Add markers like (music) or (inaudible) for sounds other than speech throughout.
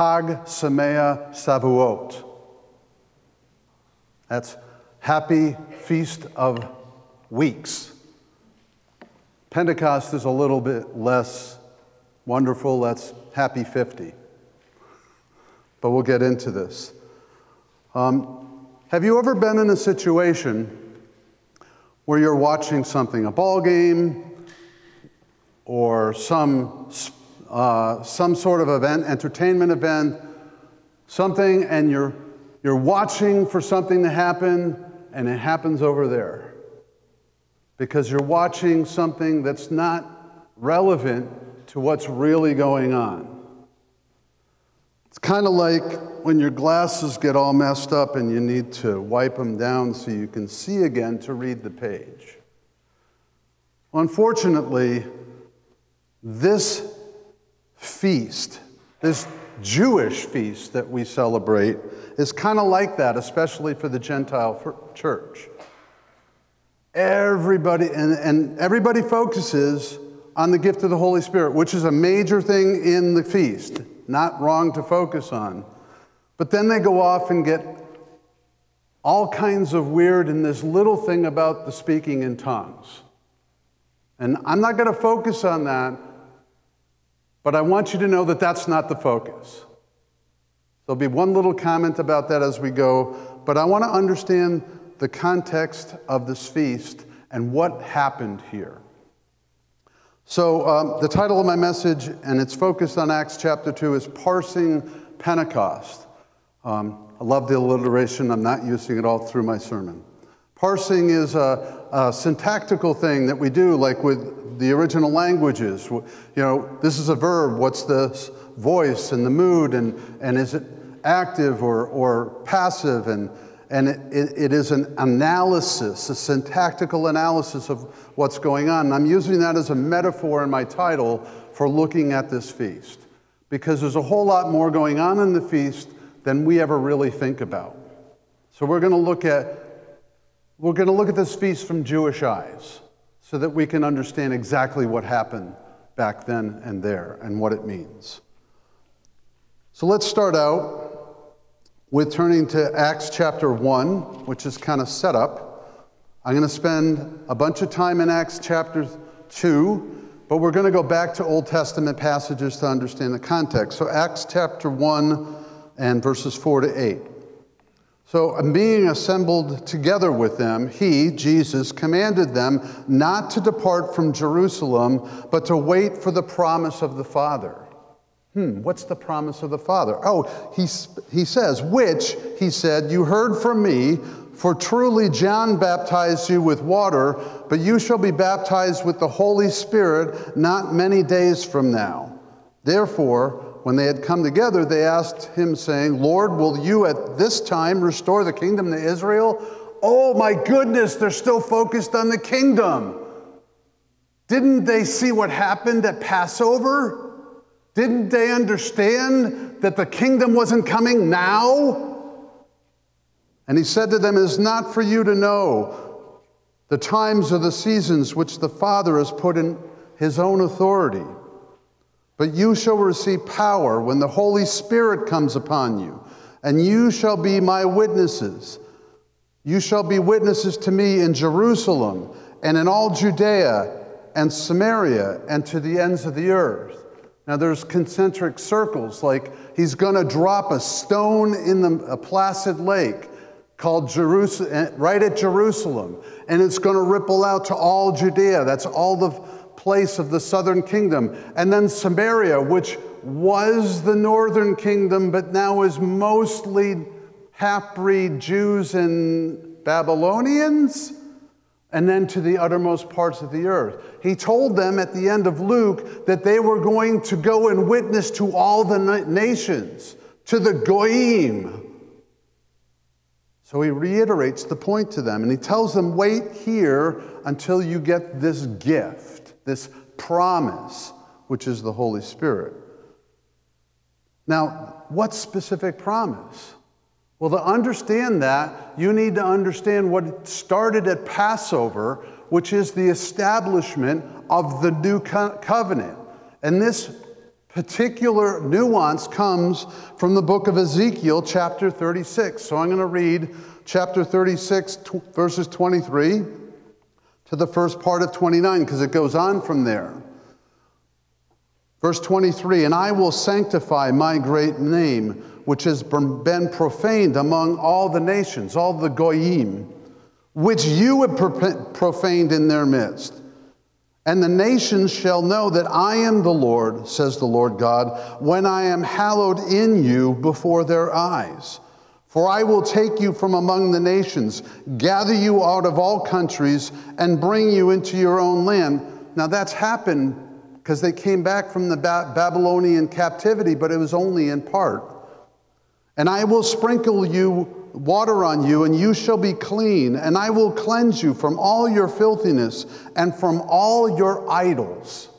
Chag Sameach Shavuot. That's Happy Feast of Weeks. Pentecost is a little bit less wonderful. That's Happy 50. But we'll get into this. Um, have you ever been in a situation where you're watching something, a ball game, or some, uh, some sort of event, entertainment event, something, and you're, you're watching for something to happen, and it happens over there. Because you're watching something that's not relevant to what's really going on. It's kind of like when your glasses get all messed up and you need to wipe them down so you can see again to read the page. Unfortunately, this feast, this Jewish feast that we celebrate, is kind of like that, especially for the Gentile church. Everybody, and, and everybody focuses on the gift of the Holy Spirit, which is a major thing in the feast, not wrong to focus on. But then they go off and get all kinds of weird in this little thing about the speaking in tongues. And I'm not going to focus on that but I want you to know that that's not the focus. There'll be one little comment about that as we go, but I want to understand the context of this feast and what happened here. So, um, the title of my message, and it's focused on Acts chapter 2, is Parsing Pentecost. Um, I love the alliteration, I'm not using it all through my sermon. Parsing is a, a, syntactical thing that we do, like with the original languages. You know, this is a verb. What's the voice and the mood, and, and is it active or, or passive? And, and it, it, it is an analysis, a syntactical analysis of what's going on. And I'm using that as a metaphor in my title for looking at this feast, because there's a whole lot more going on in the feast than we ever really think about. So we're going to look at we're going to look at this feast from Jewish eyes so that we can understand exactly what happened back then and there and what it means. So let's start out with turning to Acts chapter 1, which is kind of set up. I'm going to spend a bunch of time in Acts chapter 2, but we're going to go back to Old Testament passages to understand the context. So, Acts chapter 1 and verses 4 to 8. So, being assembled together with them, he, Jesus, commanded them not to depart from Jerusalem, but to wait for the promise of the Father. Hmm, what's the promise of the Father? Oh, he, he says, which, he said, you heard from me, for truly John baptized you with water, but you shall be baptized with the Holy Spirit not many days from now. Therefore, when they had come together, they asked him, saying, Lord, will you at this time restore the kingdom to Israel? Oh my goodness, they're still focused on the kingdom. Didn't they see what happened at Passover? Didn't they understand that the kingdom wasn't coming now? And he said to them, It is not for you to know the times or the seasons which the Father has put in his own authority but you shall receive power when the Holy Spirit comes upon you, and you shall be my witnesses. You shall be witnesses to me in Jerusalem and in all Judea and Samaria and to the ends of the earth. Now, there's concentric circles, like he's going to drop a stone in the, a placid lake called Jerusalem, eh, right at Jerusalem, and it's going to ripple out to all Judea. That's all the place of the southern kingdom. And then Samaria, which was the northern kingdom, but now is mostly breed Jews and Babylonians. And then to the uttermost parts of the earth. He told them at the end of Luke that they were going to go and witness to all the nations, to the Goyim. So he reiterates the point to them and he tells them, wait here until you get this gift this promise, which is the Holy Spirit. Now, what specific promise? Well, to understand that, you need to understand what started at Passover, which is the establishment of the new co- covenant. And this particular nuance comes from the book of Ezekiel, chapter 36. So I'm going to read chapter 36, verses 23 to the first part of 29, because it goes on from there. Verse 23 And I will sanctify my great name, which has been profaned among all the nations, all the goyim, which you have profaned in their midst. And the nations shall know that I am the Lord, says the Lord God, when I am hallowed in you before their eyes. For I will take you from among the nations, gather you out of all countries, and bring you into your own land. Now that's happened because they came back from the ba- Babylonian captivity, but it was only in part. And I will sprinkle you water on you, and you shall be clean, and I will cleanse you from all your filthiness and from all your idols.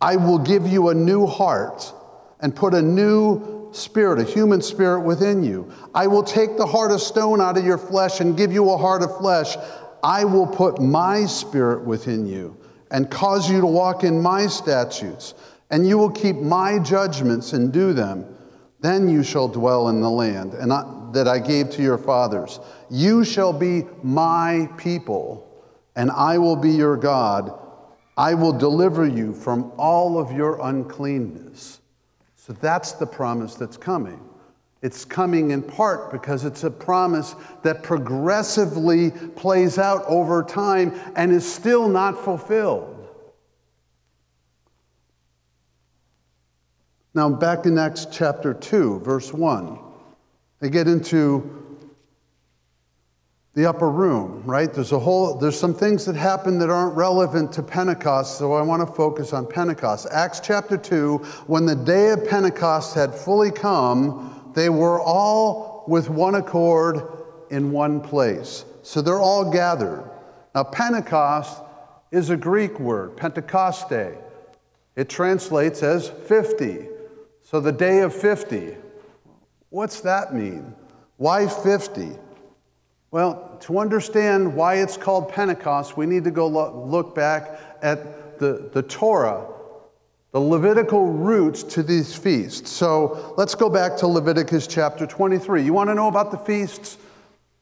I will give you a new heart and put a new spirit, a human spirit within you. I will take the heart of stone out of your flesh and give you a heart of flesh. I will put my spirit within you and cause you to walk in my statutes, and you will keep my judgments and do them. Then you shall dwell in the land and I, that I gave to your fathers. You shall be my people, and I will be your God. I will deliver you from all of your uncleanness. So that's the promise that's coming. It's coming in part because it's a promise that progressively plays out over time and is still not fulfilled. Now, back in Acts chapter 2, verse 1, they get into the upper room, right? There's a whole, there's some things that happen that aren't relevant to Pentecost, so I want to focus on Pentecost. Acts chapter 2, when the day of Pentecost had fully come, they were all with one accord in one place. So they're all gathered. Now, Pentecost is a Greek word, Pentecoste. It translates as 50. So the day of 50. What's that mean? Why 50? Well, to understand why it's called Pentecost, we need to go look back at the, the Torah, the Levitical roots to these feasts. So let's go back to Leviticus chapter 23. You want to know about the feasts?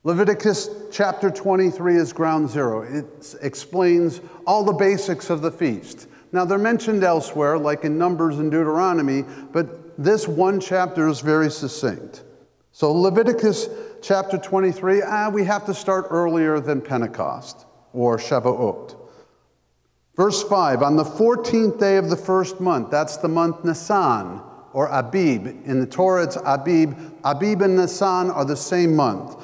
Leviticus chapter 23 is ground zero. It explains all the basics of the feast. Now, they're mentioned elsewhere, like in Numbers and Deuteronomy, but this one chapter is very succinct. So, Leviticus chapter 23, ah, we have to start earlier than Pentecost or Shavuot. Verse 5 On the 14th day of the first month, that's the month Nisan or Abib. In the Torah, it's Abib. Abib and Nisan are the same month.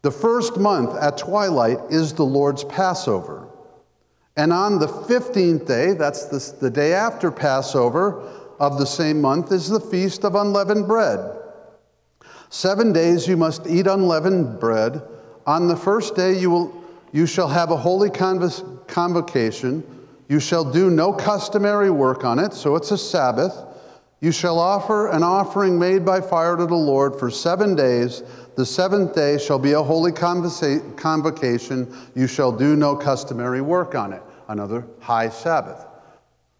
The first month at twilight is the Lord's Passover. And on the 15th day, that's the, the day after Passover of the same month, is the Feast of Unleavened Bread. Seven days you must eat unleavened bread. On the first day you, will, you shall have a holy convocation. You shall do no customary work on it, so it's a Sabbath. You shall offer an offering made by fire to the Lord for seven days. The seventh day shall be a holy convocation. You shall do no customary work on it. Another high Sabbath.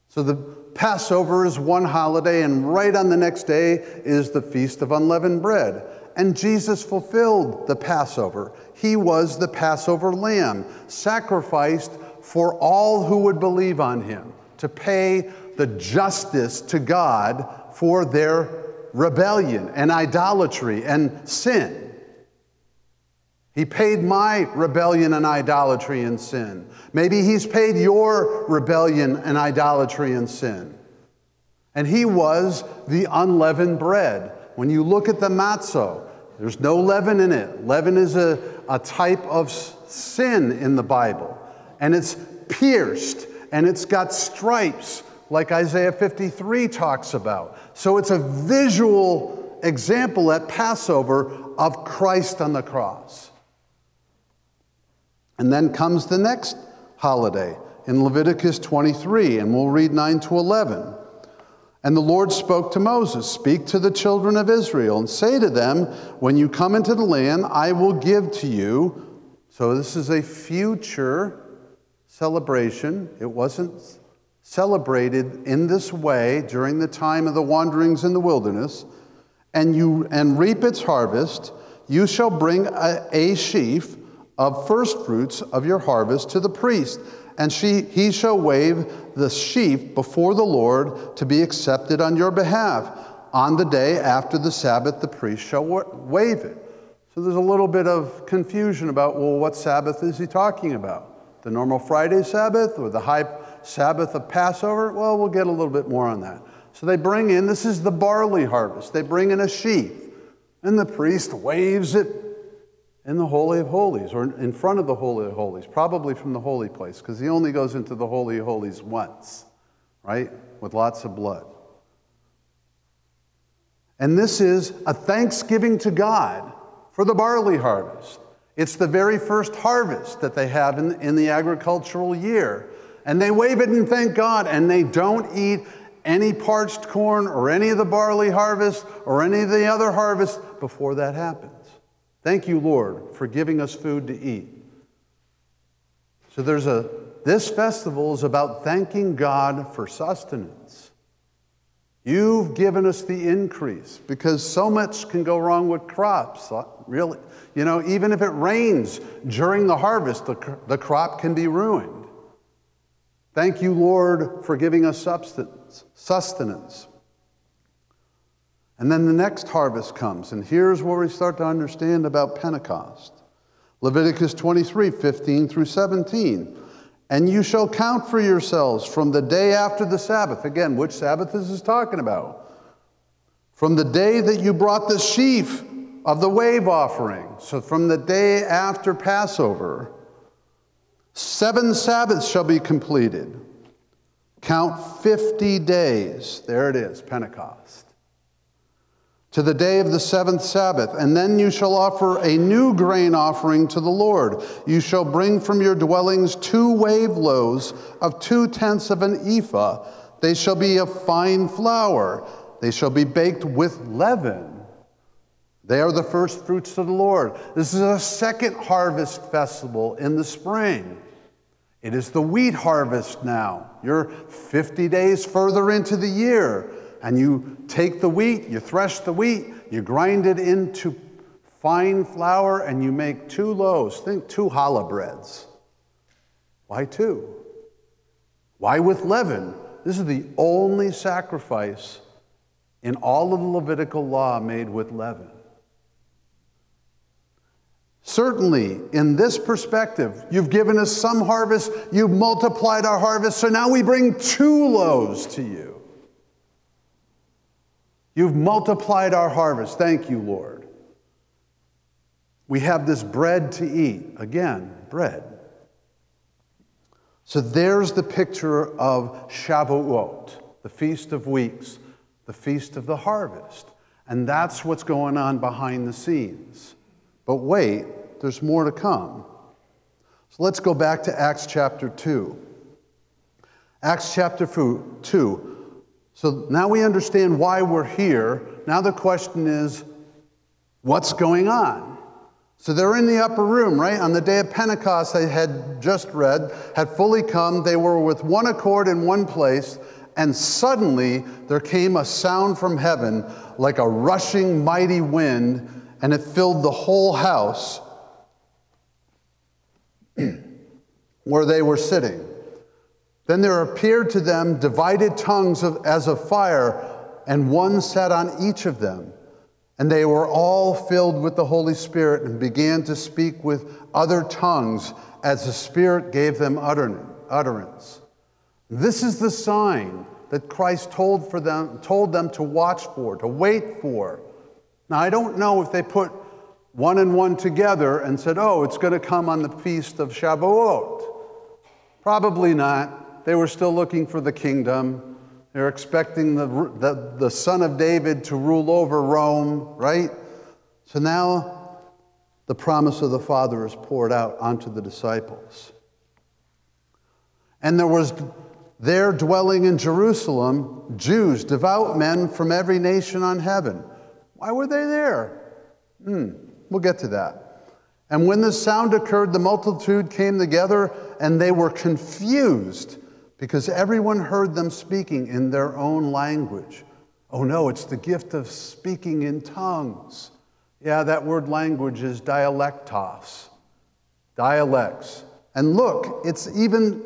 So the Passover is one holiday, and right on the next day is the Feast of Unleavened Bread. And Jesus fulfilled the Passover. He was the Passover lamb, sacrificed for all who would believe on him to pay the justice to God for their rebellion and idolatry and sin. He paid my rebellion and idolatry and sin. Maybe He's paid your rebellion and idolatry and sin. And He was the unleavened bread. When you look at the matzo, there's no leaven in it. Leaven is a, a type of sin in the Bible. And it's pierced and it's got stripes, like Isaiah 53 talks about. So it's a visual example at Passover of Christ on the cross. And then comes the next holiday in Leviticus 23, and we'll read 9 to 11. And the Lord spoke to Moses Speak to the children of Israel and say to them, When you come into the land, I will give to you. So this is a future celebration. It wasn't celebrated in this way during the time of the wanderings in the wilderness, and you and reap its harvest, you shall bring a, a sheaf of first fruits of your harvest to the priest, and she, he shall wave the sheaf before the Lord to be accepted on your behalf. On the day after the Sabbath, the priest shall wave it. So there's a little bit of confusion about, well, what Sabbath is he talking about? The normal Friday Sabbath or the high Sabbath of Passover? Well, we'll get a little bit more on that. So they bring in, this is the barley harvest. They bring in a sheaf, and the priest waves it in the Holy of Holies or in front of the Holy of Holies, probably from the holy place, because he only goes into the Holy of Holies once, right? With lots of blood. And this is a thanksgiving to God for the barley harvest. It's the very first harvest that they have in, in the agricultural year. And they wave it and thank God, and they don't eat any parched corn or any of the barley harvest or any of the other harvest before that happens. Thank you, Lord, for giving us food to eat. So there's a this festival is about thanking God for sustenance. You've given us the increase because so much can go wrong with crops. Uh, really, you know, even if it rains during the harvest, the, the crop can be ruined. Thank you, Lord, for giving us substance, sustenance. And then the next harvest comes, and here's where we start to understand about Pentecost. Leviticus 23 15 through 17. And you shall count for yourselves from the day after the Sabbath. Again, which Sabbath is this talking about? From the day that you brought the sheaf of the wave offering. So from the day after Passover, seven Sabbaths shall be completed. Count 50 days. There it is, Pentecost to the day of the seventh Sabbath, and then you shall offer a new grain offering to the Lord. You shall bring from your dwellings two wave loaves of two tenths of an ephah. They shall be of fine flour. They shall be baked with leaven. They are the first fruits of the Lord. This is a second harvest festival in the spring. It is the wheat harvest now. You're 50 days further into the year and you take the wheat, you thresh the wheat, you grind it into fine flour, and you make two loaves. Think two challah breads. Why two? Why with leaven? This is the only sacrifice in all of the Levitical law made with leaven. Certainly, in this perspective, you've given us some harvest, you've multiplied our harvest, so now we bring two loaves to you. You've multiplied our harvest. Thank you, Lord. We have this bread to eat. Again, bread. So there's the picture of Shavuot, the Feast of Weeks, the Feast of the Harvest. And that's what's going on behind the scenes. But wait, there's more to come. So let's go back to Acts chapter 2. Acts chapter 2. So now we understand why we're here. Now the question is, what's going on? So they're in the upper room, right? On the day of Pentecost, they had just read, had fully come. They were with one accord in one place, and suddenly there came a sound from heaven like a rushing mighty wind, and it filled the whole house (clears throat) where they were sitting. Then there appeared to them divided tongues of, as of fire, and one sat on each of them. And they were all filled with the Holy Spirit and began to speak with other tongues as the Spirit gave them utterance. This is the sign that Christ told, for them, told them to watch for, to wait for. Now, I don't know if they put one and one together and said, oh, it's going to come on the feast of Shavuot. Probably not. They were still looking for the kingdom. They're expecting the, the, the son of David to rule over Rome, right? So now the promise of the Father is poured out onto the disciples. And there was there dwelling in Jerusalem Jews, devout men from every nation on heaven. Why were they there? Hmm, we'll get to that. And when this sound occurred, the multitude came together and they were confused because everyone heard them speaking in their own language. Oh no, it's the gift of speaking in tongues. Yeah, that word language is dialectos, dialects. And look, it's even,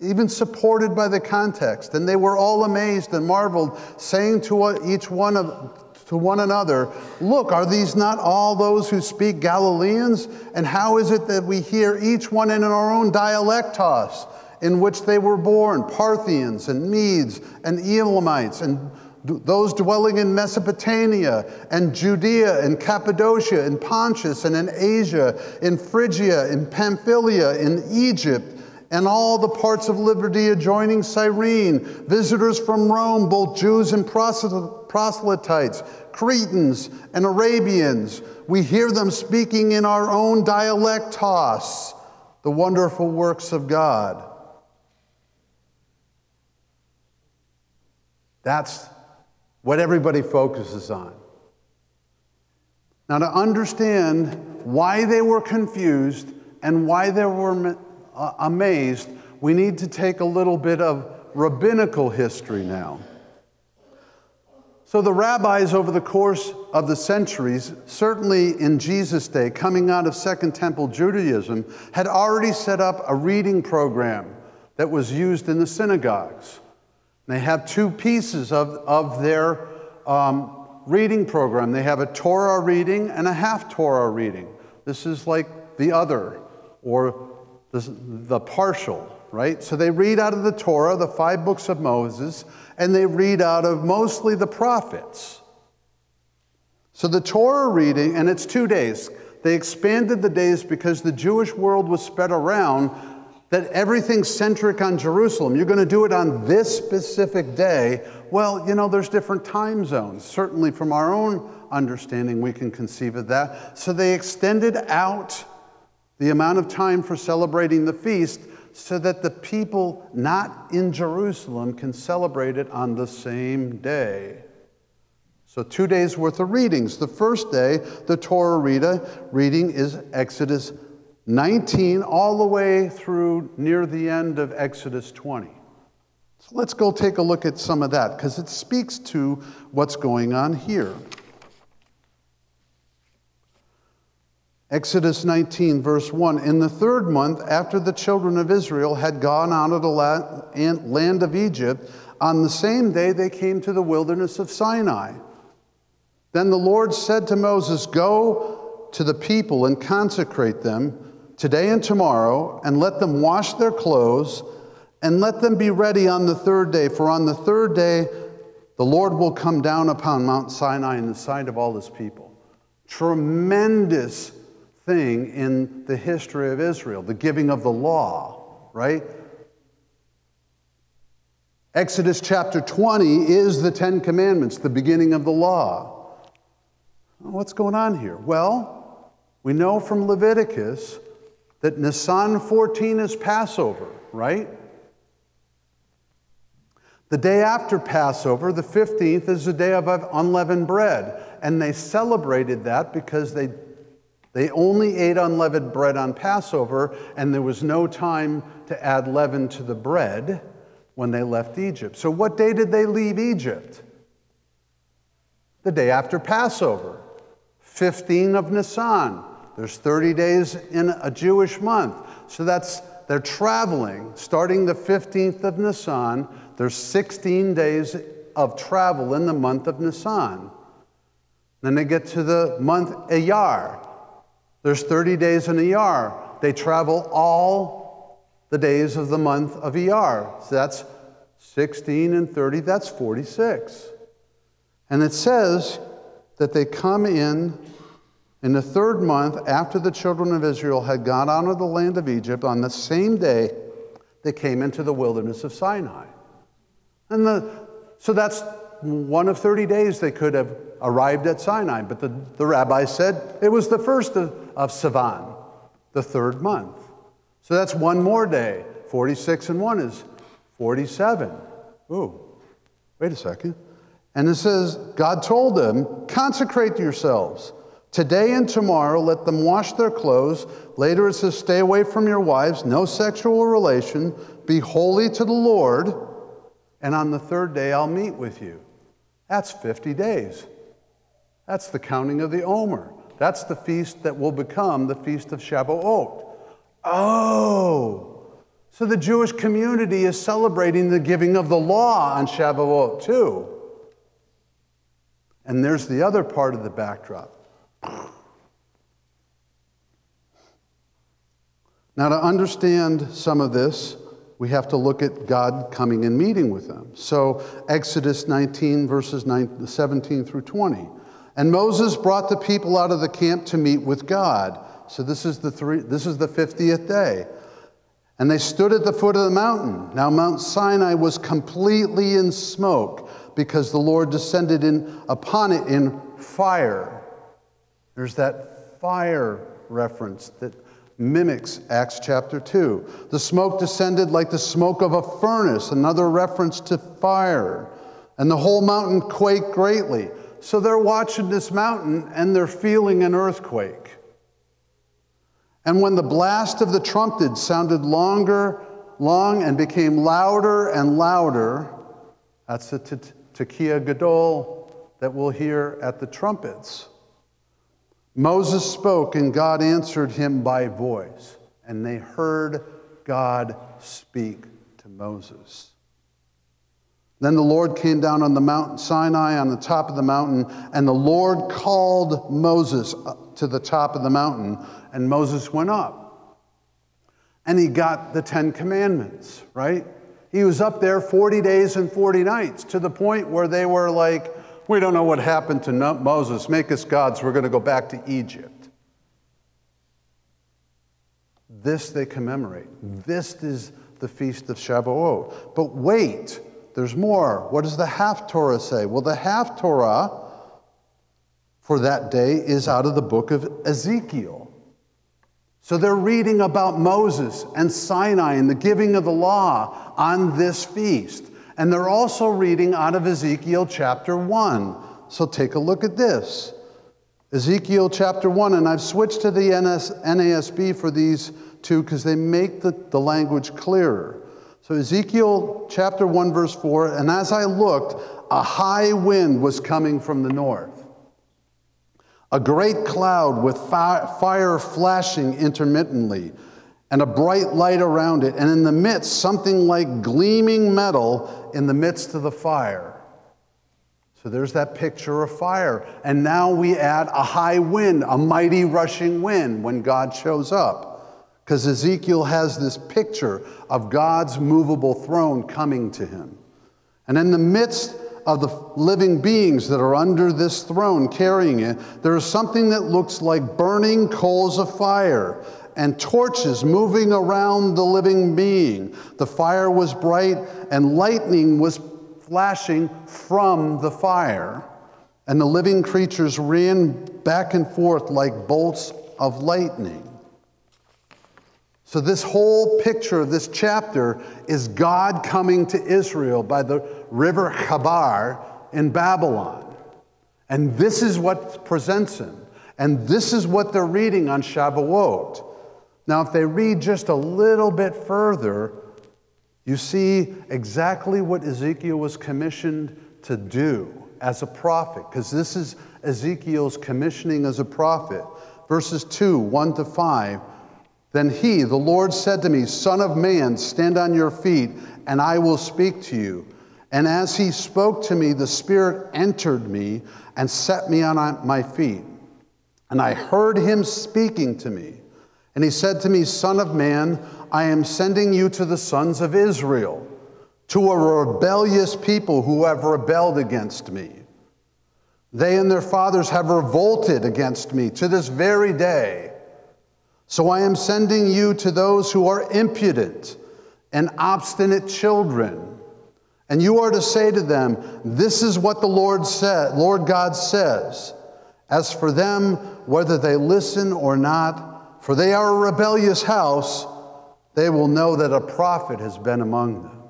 even supported by the context. And they were all amazed and marveled, saying to each one of, to one another, Look, are these not all those who speak Galileans? And how is it that we hear each one in our own dialectos in which they were born, Parthians and Medes and Elamites and those dwelling in Mesopotamia and Judea and Cappadocia and Pontus and in Asia, in Phrygia, in Pamphylia, in Egypt, and all the parts of Libya adjoining Cyrene, visitors from Rome, both Jews and proselytes, Cretans and Arabians. We hear them speaking in our own dialectos the wonderful works of God. That's what everybody focuses on. Now, to understand why they were confused and why they were uh, amazed, we need to take a little bit of rabbinical history now. So, the rabbis over the course of the centuries, certainly in Jesus' day, coming out of Second Temple Judaism, had already set up a reading program that was used in the synagogues. They have two pieces of, of their um, reading program. They have a Torah reading and a Haftarah reading. This is like the other or the, the partial, right? So they read out of the Torah, the five books of Moses, and they read out of mostly the prophets. So the Torah reading, and it's two days. They expanded the days because the Jewish world was spread around that everything's centric on Jerusalem. You're going to do it on this specific day. Well, you know, there's different time zones. Certainly, from our own understanding, we can conceive of that. So they extended out the amount of time for celebrating the feast so that the people not in Jerusalem can celebrate it on the same day. So, two days worth of readings. The first day, the Torah reading is Exodus 19 all the way through near the end of Exodus 20. So let's go take a look at some of that because it speaks to what's going on here. Exodus 19, verse 1 In the third month, after the children of Israel had gone out of the land of Egypt, on the same day they came to the wilderness of Sinai. Then the Lord said to Moses, Go to the people and consecrate them today and tomorrow, and let them wash their clothes, and let them be ready on the third day. For on the third day, the Lord will come down upon Mount Sinai in the sight of all his people. Tremendous thing in the history of Israel, the giving of the law, right? Exodus chapter 20 is the Ten Commandments, the beginning of the law. What's going on here? Well, we know from Leviticus that Nisan 14 is Passover, right? The day after Passover, the 15th, is the day of unleavened bread. And they celebrated that because they, they only ate unleavened bread on Passover, and there was no time to add leaven to the bread when they left Egypt. So, what day did they leave Egypt? The day after Passover, 15 of Nisan. There's 30 days in a Jewish month. So that's, they're traveling starting the 15th of Nisan. There's 16 days of travel in the month of Nisan. Then they get to the month Iyar. There's 30 days in Iyar. They travel all the days of the month of Iyar. So that's 16 and 30, that's 46. And it says that they come in in the third month, after the children of Israel had gone out of the land of Egypt, on the same day, they came into the wilderness of Sinai. And the, so that's one of 30 days they could have arrived at Sinai. But the, the rabbi said it was the first of, of Sivan, the third month. So that's one more day. 46 and 1 is 47. Ooh, wait a second. And it says, God told them, consecrate yourselves Today and tomorrow, let them wash their clothes. Later, it says, Stay away from your wives, no sexual relation, be holy to the Lord, and on the third day, I'll meet with you. That's 50 days. That's the counting of the Omer. That's the feast that will become the feast of Shavuot. Oh, so the Jewish community is celebrating the giving of the law on Shavuot too. And there's the other part of the backdrop. Now, to understand some of this, we have to look at God coming and meeting with them. So, Exodus 19, verses 9, 17 through 20. And Moses brought the people out of the camp to meet with God. So, this is the, three, this is the 50th day. And they stood at the foot of the mountain. Now, Mount Sinai was completely in smoke because the Lord descended in, upon it in fire. There's that fire reference that mimics Acts chapter 2. The smoke descended like the smoke of a furnace, another reference to fire. And the whole mountain quaked greatly. So they're watching this mountain and they're feeling an earthquake. And when the blast of the trumpet sounded longer, long, and became louder and louder, that's the Tekiah Gadol that we'll hear at the trumpets. Moses spoke, and God answered him by voice, and they heard God speak to Moses. Then the Lord came down on the mountain Sinai on the top of the mountain, and the Lord called Moses to the top of the mountain, and Moses went up. And he got the Ten Commandments, right? He was up there 40 days and 40 nights to the point where they were like, we don't know what happened to Moses. Make us gods. We're going to go back to Egypt. This they commemorate. This is the feast of Shavuot. But wait, there's more. What does the Haftarah say? Well, the Haftarah for that day is out of the book of Ezekiel. So they're reading about Moses and Sinai and the giving of the law on this feast. And they're also reading out of Ezekiel chapter 1. So take a look at this. Ezekiel chapter 1, and I've switched to the NS, NASB for these two because they make the, the language clearer. So, Ezekiel chapter 1, verse 4, and as I looked, a high wind was coming from the north. A great cloud with fire flashing intermittently and a bright light around it, and in the midst, something like gleaming metal in the midst of the fire. So there's that picture of fire. And now we add a high wind, a mighty rushing wind when God shows up. Because Ezekiel has this picture of God's movable throne coming to him. And in the midst of the living beings that are under this throne carrying it, there is something that looks like burning coals of fire and torches moving around the living being. The fire was bright, and lightning was flashing from the fire. And the living creatures ran back and forth like bolts of lightning. So, this whole picture of this chapter is God coming to Israel by the river Chabar in Babylon. And this is what presents him. And this is what they're reading on Shavuot. Now, if they read just a little bit further, you see exactly what Ezekiel was commissioned to do as a prophet, because this is Ezekiel's commissioning as a prophet. Verses 2, 1 to 5. Then he, the Lord, said to me, Son of man, stand on your feet, and I will speak to you. And as he spoke to me, the Spirit entered me and set me on my feet. And I heard him speaking to me. And he said to me, Son of man, I am sending you to the sons of Israel, to a rebellious people who have rebelled against me. They and their fathers have revolted against me to this very day. So I am sending you to those who are impudent and obstinate children. And you are to say to them, This is what the Lord said, Lord God says. As for them, whether they listen or not, for they are a rebellious house, they will know that a prophet has been among them.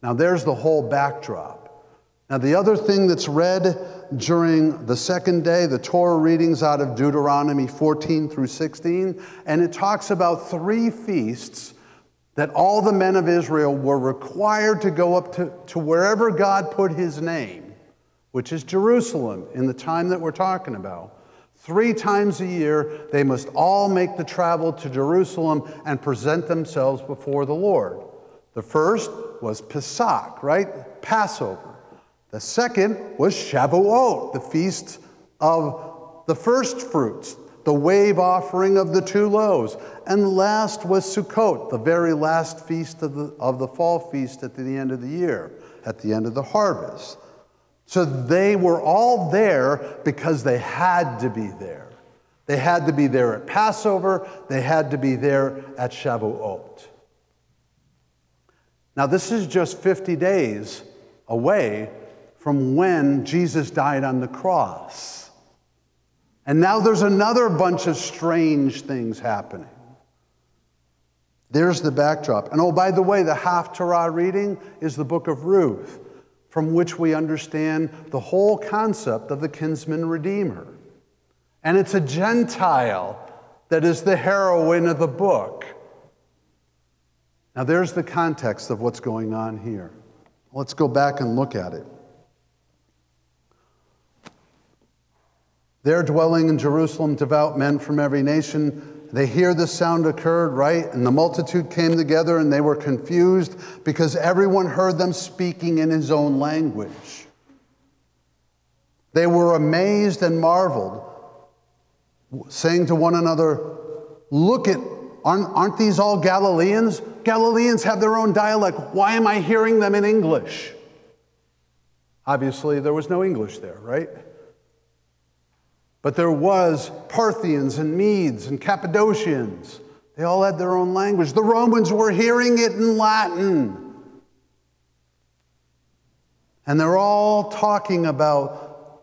Now, there's the whole backdrop. Now, the other thing that's read during the second day, the Torah readings out of Deuteronomy 14 through 16, and it talks about three feasts that all the men of Israel were required to go up to, to wherever God put his name, which is Jerusalem in the time that we're talking about. Three times a year, they must all make the travel to Jerusalem and present themselves before the Lord. The first was Pesach, right? Passover. The second was Shavuot, the feast of the first fruits, the wave offering of the two loaves. And last was Sukkot, the very last feast of the, of the fall feast at the end of the year, at the end of the harvest. So they were all there because they had to be there. They had to be there at Passover, they had to be there at Shavuot. Now, this is just 50 days away from when Jesus died on the cross. And now there's another bunch of strange things happening. There's the backdrop. And oh, by the way, the Haftarah reading is the book of Ruth, from which we understand the whole concept of the kinsman redeemer. And it's a Gentile that is the heroine of the book. Now, there's the context of what's going on here. Let's go back and look at it. There dwelling in Jerusalem devout men from every nation. They hear the sound occurred, right? And the multitude came together and they were confused because everyone heard them speaking in his own language. They were amazed and marveled, saying to one another, Look at, aren't, aren't these all Galileans? Galileans have their own dialect. Why am I hearing them in English? Obviously, there was no English there, right? But there was Parthians and Medes and Cappadocians. They all had their own language. The Romans were hearing it in Latin. And they're all talking about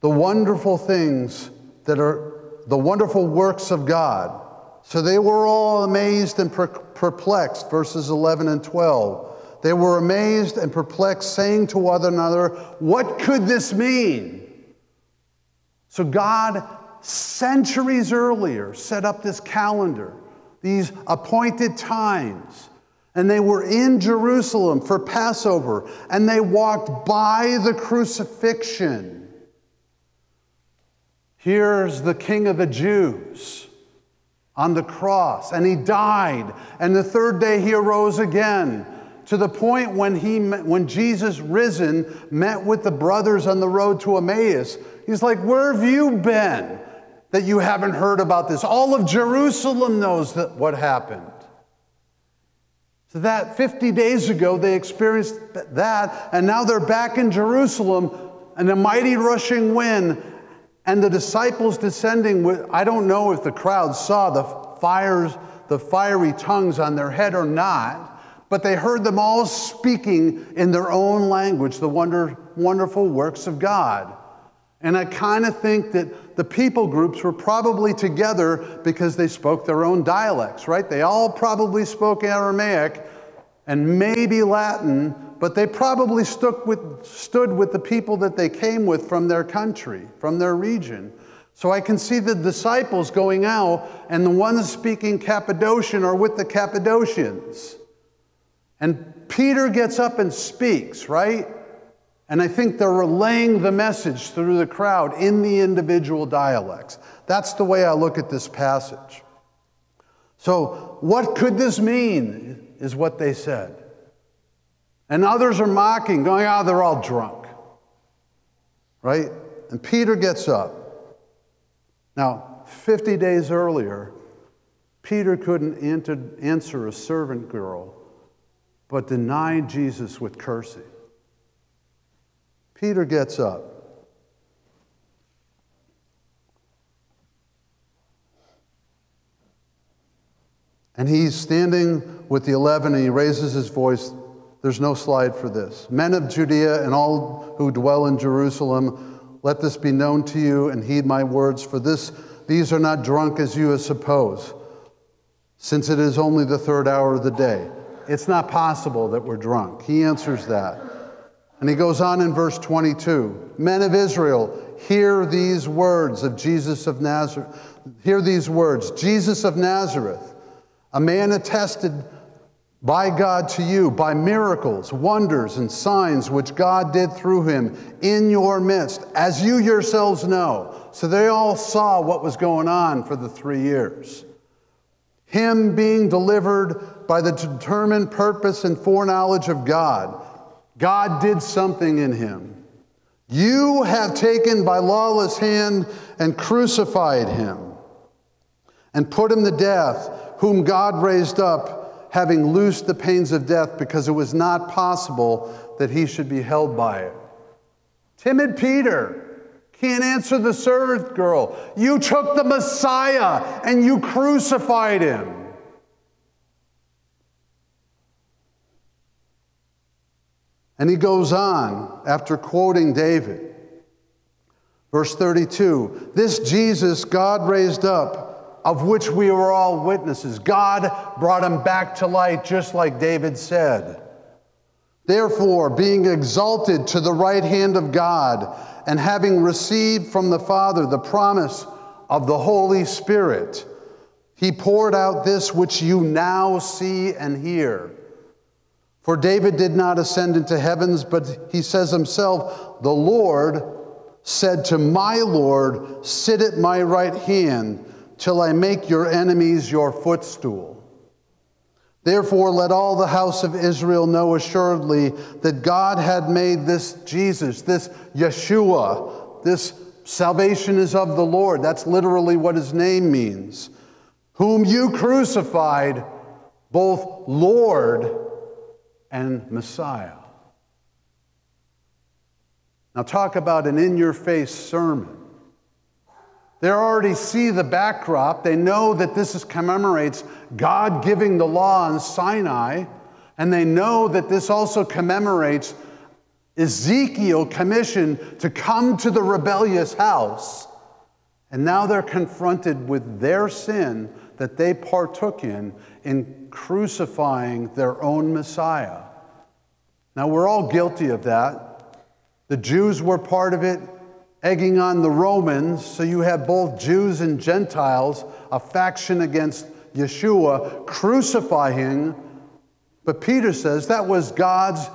the wonderful things that are the wonderful works of God. So they were all amazed and perplexed, verses 11 and 12. They were amazed and perplexed, saying to one another, What could this mean? So God, centuries earlier, set up this calendar, these appointed times. And they were in Jerusalem for Passover, and they walked by the crucifixion. Here's the King of the Jews on the cross, and he died, and the third day he arose again to the point when, he, when Jesus, risen, met with the brothers on the road to Emmaus. He's like, Where have you been that you haven't heard about this? All of Jerusalem knows that what happened. So that 50 days ago, they experienced that, and now they're back in Jerusalem, and a mighty rushing wind, and the disciples descending with, I don't know if the crowd saw the fires, the fiery tongues on their head or not, but they heard them all speaking in their own language the wonder, wonderful works of God. And I kind of think that the people groups were probably together because they spoke their own dialects, right? They all probably spoke Aramaic and maybe Latin, but they probably stood with, stood with the people that they came with from their country, from their region. So I can see the disciples going out, and the ones speaking Cappadocian are with the Cappadocians. And Peter gets up and speaks, right? And I think they're relaying the message through the crowd in the individual dialects. That's the way I look at this passage. So, what could this mean? Is what they said. And others are mocking, going, oh, they're all drunk. Right? And Peter gets up. Now, 50 days earlier, Peter couldn't answer a servant girl, but denied Jesus with cursing. Peter gets up. And he's standing with the eleven and he raises his voice. There's no slide for this. Men of Judea and all who dwell in Jerusalem, let this be known to you and heed my words, for this, these are not drunk as you suppose, since it is only the third hour of the day. It's not possible that we're drunk. He answers that. And he goes on in verse 22 Men of Israel, hear these words of Jesus of Nazareth. Hear these words Jesus of Nazareth, a man attested by God to you by miracles, wonders, and signs which God did through him in your midst, as you yourselves know. So they all saw what was going on for the three years. Him being delivered by the determined purpose and foreknowledge of God. God did something in him. You have taken by lawless hand and crucified him and put him to death, whom God raised up having loosed the pains of death because it was not possible that he should be held by it. Timid Peter can't answer the servant girl. You took the Messiah and you crucified him. And he goes on after quoting David. Verse 32 This Jesus God raised up of which we were all witnesses. God brought him back to light, just like David said. Therefore, being exalted to the right hand of God, and having received from the Father the promise of the Holy Spirit, he poured out this which you now see and hear. For David did not ascend into heavens, but he says himself, The Lord said to my Lord, Sit at my right hand till I make your enemies your footstool. Therefore, let all the house of Israel know assuredly that God had made this Jesus, this Yeshua, this salvation is of the Lord. That's literally what his name means. Whom you crucified, both Lord and Messiah. Now, talk about an in your face sermon. They already see the backdrop. They know that this is, commemorates God giving the law on Sinai, and they know that this also commemorates Ezekiel commissioned to come to the rebellious house. And now they're confronted with their sin that they partook in in crucifying their own Messiah. Now, we're all guilty of that. The Jews were part of it, egging on the Romans, so you have both Jews and Gentiles, a faction against Yeshua, crucifying. But Peter says that was God's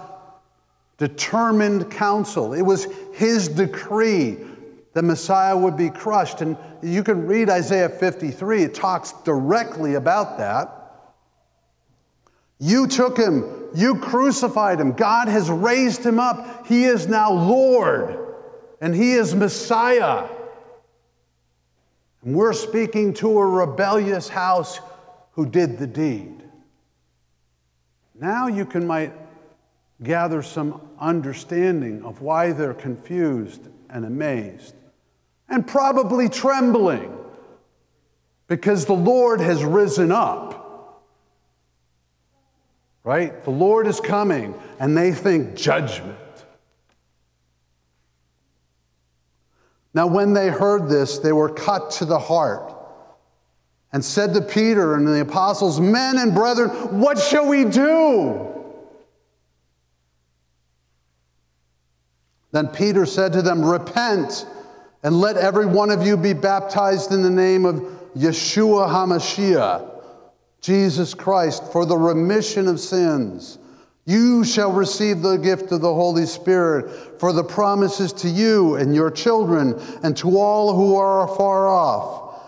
determined counsel. It was his decree the Messiah would be crushed. And you can read Isaiah 53, it talks directly about that. You took him, you crucified him. God has raised him up. He is now Lord and he is Messiah. And we're speaking to a rebellious house who did the deed. Now you can might gather some understanding of why they're confused and amazed and probably trembling because the Lord has risen up. Right? The Lord is coming and they think judgment. Now, when they heard this, they were cut to the heart and said to Peter and the apostles, Men and brethren, what shall we do? Then Peter said to them, Repent and let every one of you be baptized in the name of Yeshua HaMashiach, Jesus Christ, for the remission of sins you shall receive the gift of the Holy Spirit, for the promises to you and your children and to all who are far off.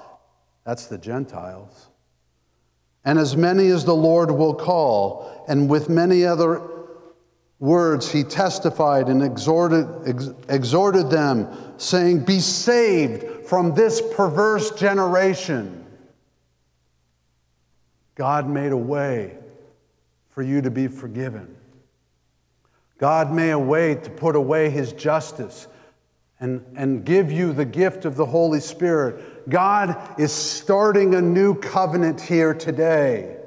That's the Gentiles. And as many as the Lord will call, and with many other words he testified and exhorted, ex- exhorted them, saying, Be saved from this perverse generation. God made a way for you to be forgiven. God made a way to put away his justice and, and give you the gift of the Holy Spirit. God is starting a new covenant here today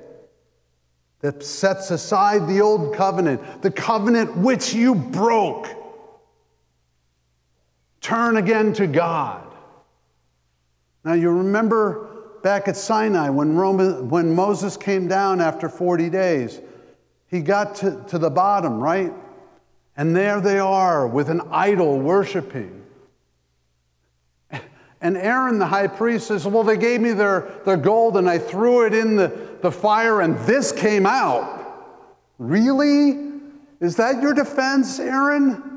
that sets aside the old covenant, the covenant which you broke. Turn again to God. Now, you remember back at Sinai when, Roman, when Moses came down after 40 days. He got to, to the bottom, right? And there they are with an idol worshiping. And Aaron, the high priest, says, Well, they gave me their, their gold and I threw it in the, the fire and this came out. Really? Is that your defense, Aaron?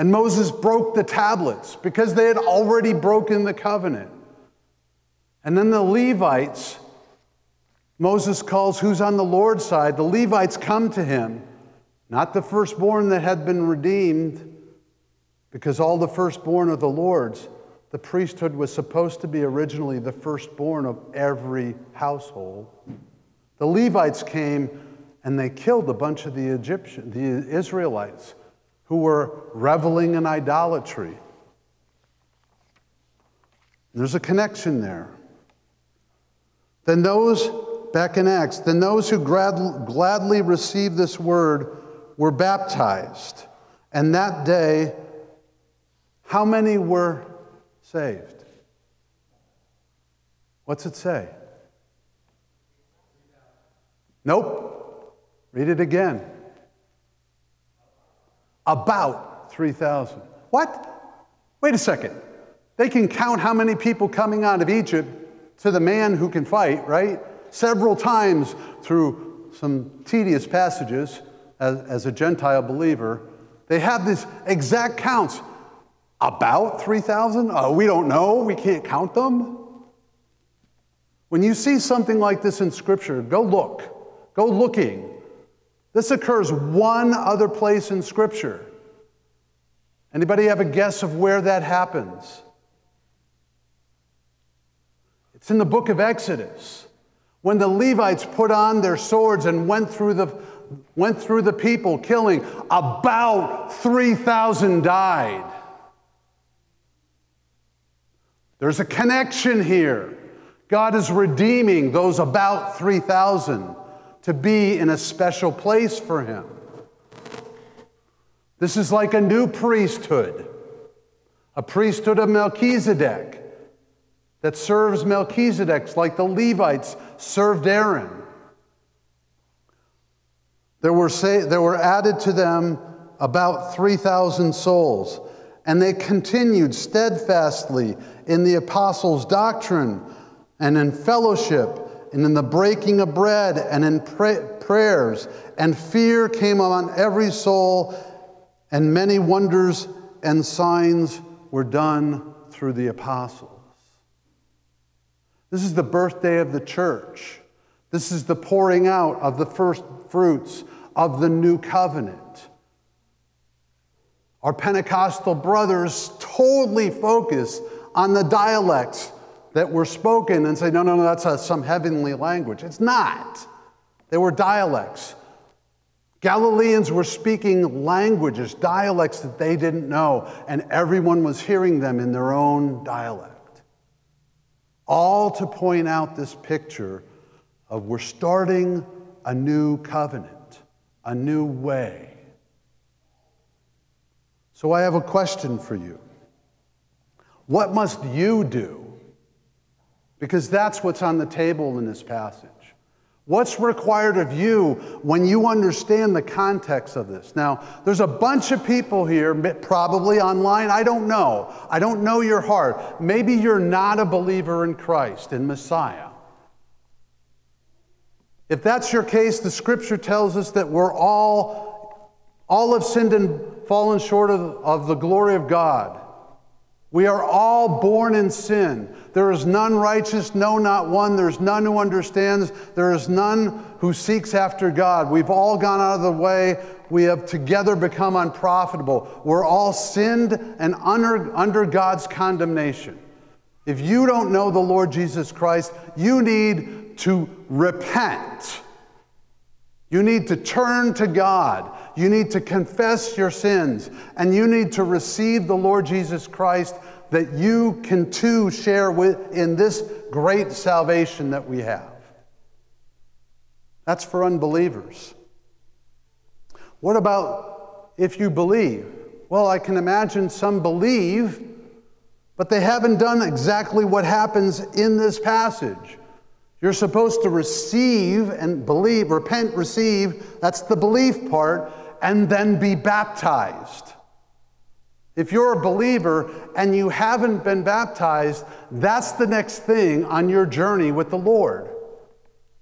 And Moses broke the tablets because they had already broken the covenant. And then the Levites, Moses calls who's on the Lord's side. The Levites come to him, not the firstborn that had been redeemed, because all the firstborn are the Lord's. The priesthood was supposed to be originally the firstborn of every household. The Levites came and they killed a bunch of the Egyptians, the Israelites, who were reveling in idolatry. There's a connection there. Then those, back in Acts, then those who glad, gladly received this word were baptized. And that day, how many were saved? What's it say? Nope. Read it again. About 3,000. What? Wait a second. They can count how many people coming out of Egypt to the man who can fight, right? Several times through some tedious passages as, as a Gentile believer. They have these exact counts. About 3,000? Oh, uh, we don't know. We can't count them. When you see something like this in Scripture, go look. Go looking. This occurs one other place in Scripture. Anybody have a guess of where that happens? It's in the book of Exodus. When the Levites put on their swords and went through the, went through the people, killing, about 3,000 died. There's a connection here. God is redeeming those about 3,000 to be in a special place for him. This is like a new priesthood, a priesthood of Melchizedek that serves Melchizedek like the Levites served Aaron. There were, say, there were added to them about 3,000 souls, and they continued steadfastly in the apostles' doctrine and in fellowship and in the breaking of bread and in prayers, and fear came on every soul, and many wonders and signs were done through the apostles. This is the birthday of the church. This is the pouring out of the first fruits of the new covenant. Our Pentecostal brothers totally focus on the dialects that were spoken and say, no, no, no, that's a, some heavenly language. It's not. They were dialects. Galileans were speaking languages, dialects that they didn't know, and everyone was hearing them in their own dialect. All to point out this picture of we're starting a new covenant, a new way. So I have a question for you. What must you do because that's what's on the table in this passage. What's required of you when you understand the context of this? Now, there's a bunch of people here, probably online. I don't know. I don't know your heart. Maybe you're not a believer in Christ, in Messiah. If that's your case, the scripture tells us that we're all, all have sinned and fallen short of, of the glory of God. We are all born in sin. There is none righteous, no, not one. There's none who understands. There is none who seeks after God. We've all gone out of the way. We have together become unprofitable. We're all sinned and under, under God's condemnation. If you don't know the Lord Jesus Christ, you need to repent. You need to turn to God. You need to confess your sins. And you need to receive the Lord Jesus Christ that you can too share with in this great salvation that we have. That's for unbelievers. What about if you believe? Well, I can imagine some believe, but they haven't done exactly what happens in this passage. You're supposed to receive and believe, repent, receive, that's the belief part, and then be baptized. If you're a believer and you haven't been baptized, that's the next thing on your journey with the Lord.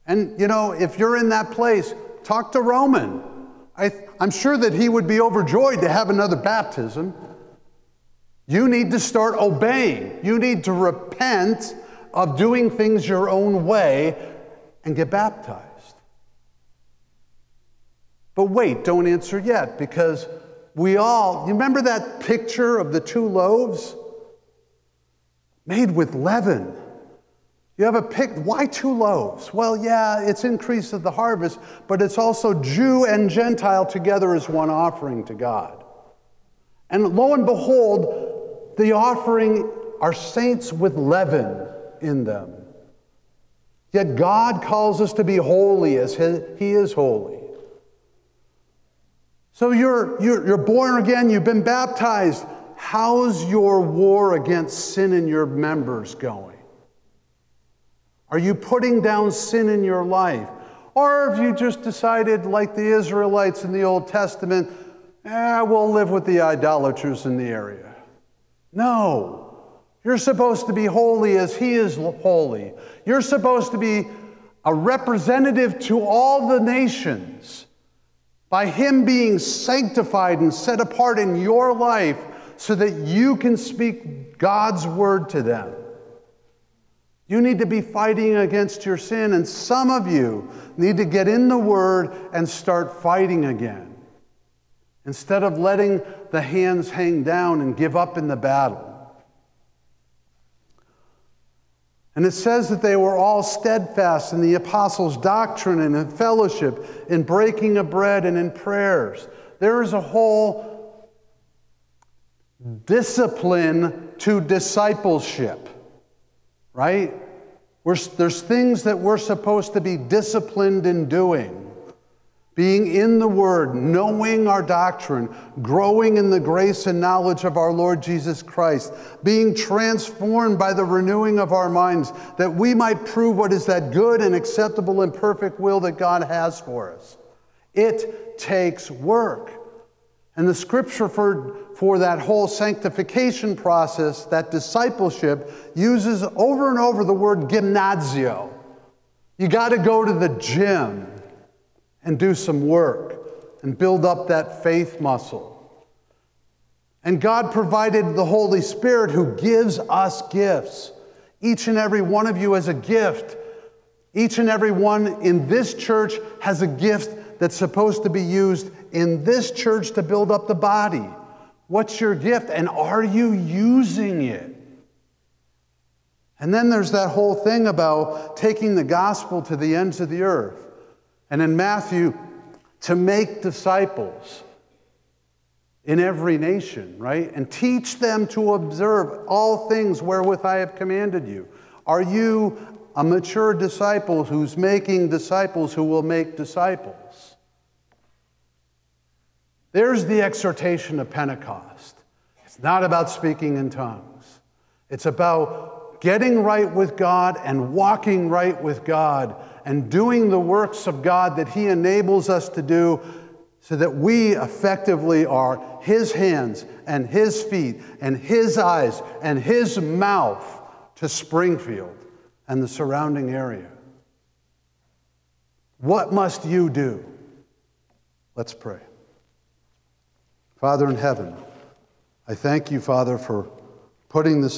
And you know, if you're in that place, talk to Roman. I, am sure that he would be overjoyed to have another baptism. You need to start obeying. You need to repent of doing things your own way and get baptized. But wait, don't answer yet because we all, you remember that picture of the two loaves? Made with leaven. You have a pick, why two loaves? Well, yeah, it's increase of the harvest, but it's also Jew and Gentile together as one offering to God. And lo and behold, the offering are saints with leaven in them. Yet God calls us to be holy as He is holy. So you're, you're, you're born again, you've been baptized. How's your war against sin in your members going? Are you putting down sin in your life? Or have you just decided, like the Israelites in the Old Testament, eh, we'll live with the idolaters in the area? No. You're supposed to be holy as He is holy. You're supposed to be a representative to all the nations by Him being sanctified and set apart in your life so that you can speak God's word to them. You need to be fighting against your sin, and some of you need to get in the Word and start fighting again. Instead of letting the hands hang down and give up in the battle. And it says that they were all steadfast in the apostles' doctrine and in fellowship, in breaking of bread and in prayers. There is a whole discipline to discipleship, right? We're, there's things that we're supposed to be disciplined in doing being in the Word, knowing our doctrine, growing in the grace and knowledge of our Lord Jesus Christ, being transformed by the renewing of our minds, that we might prove what is that good and acceptable and perfect will that God has for us. It takes work. And the scripture for, for that whole sanctification process, that discipleship, uses over and over the word gymnasio. You got to go to the gym and do some work and build up that faith muscle. And God provided the Holy Spirit who gives us gifts. Each and every one of you has a gift. Each and every one in this church has a gift that's supposed to be used in this church to build up the body. What's your gift? And are you using it? And then there's that whole thing about taking the gospel to the ends of the earth. And in Matthew, to make disciples in every nation, right? And teach them to observe all things wherewith I have commanded you. Are you a mature disciple who's making disciples who will make disciples? There's the exhortation of Pentecost. It's not about speaking in tongues, it's about getting right with God and walking right with God and doing the works of God that He enables us to do so that we effectively are His hands and His feet and His eyes and His mouth to Springfield and the surrounding area. What must you do? Let's pray. Father in heaven, I thank you, Father, for putting this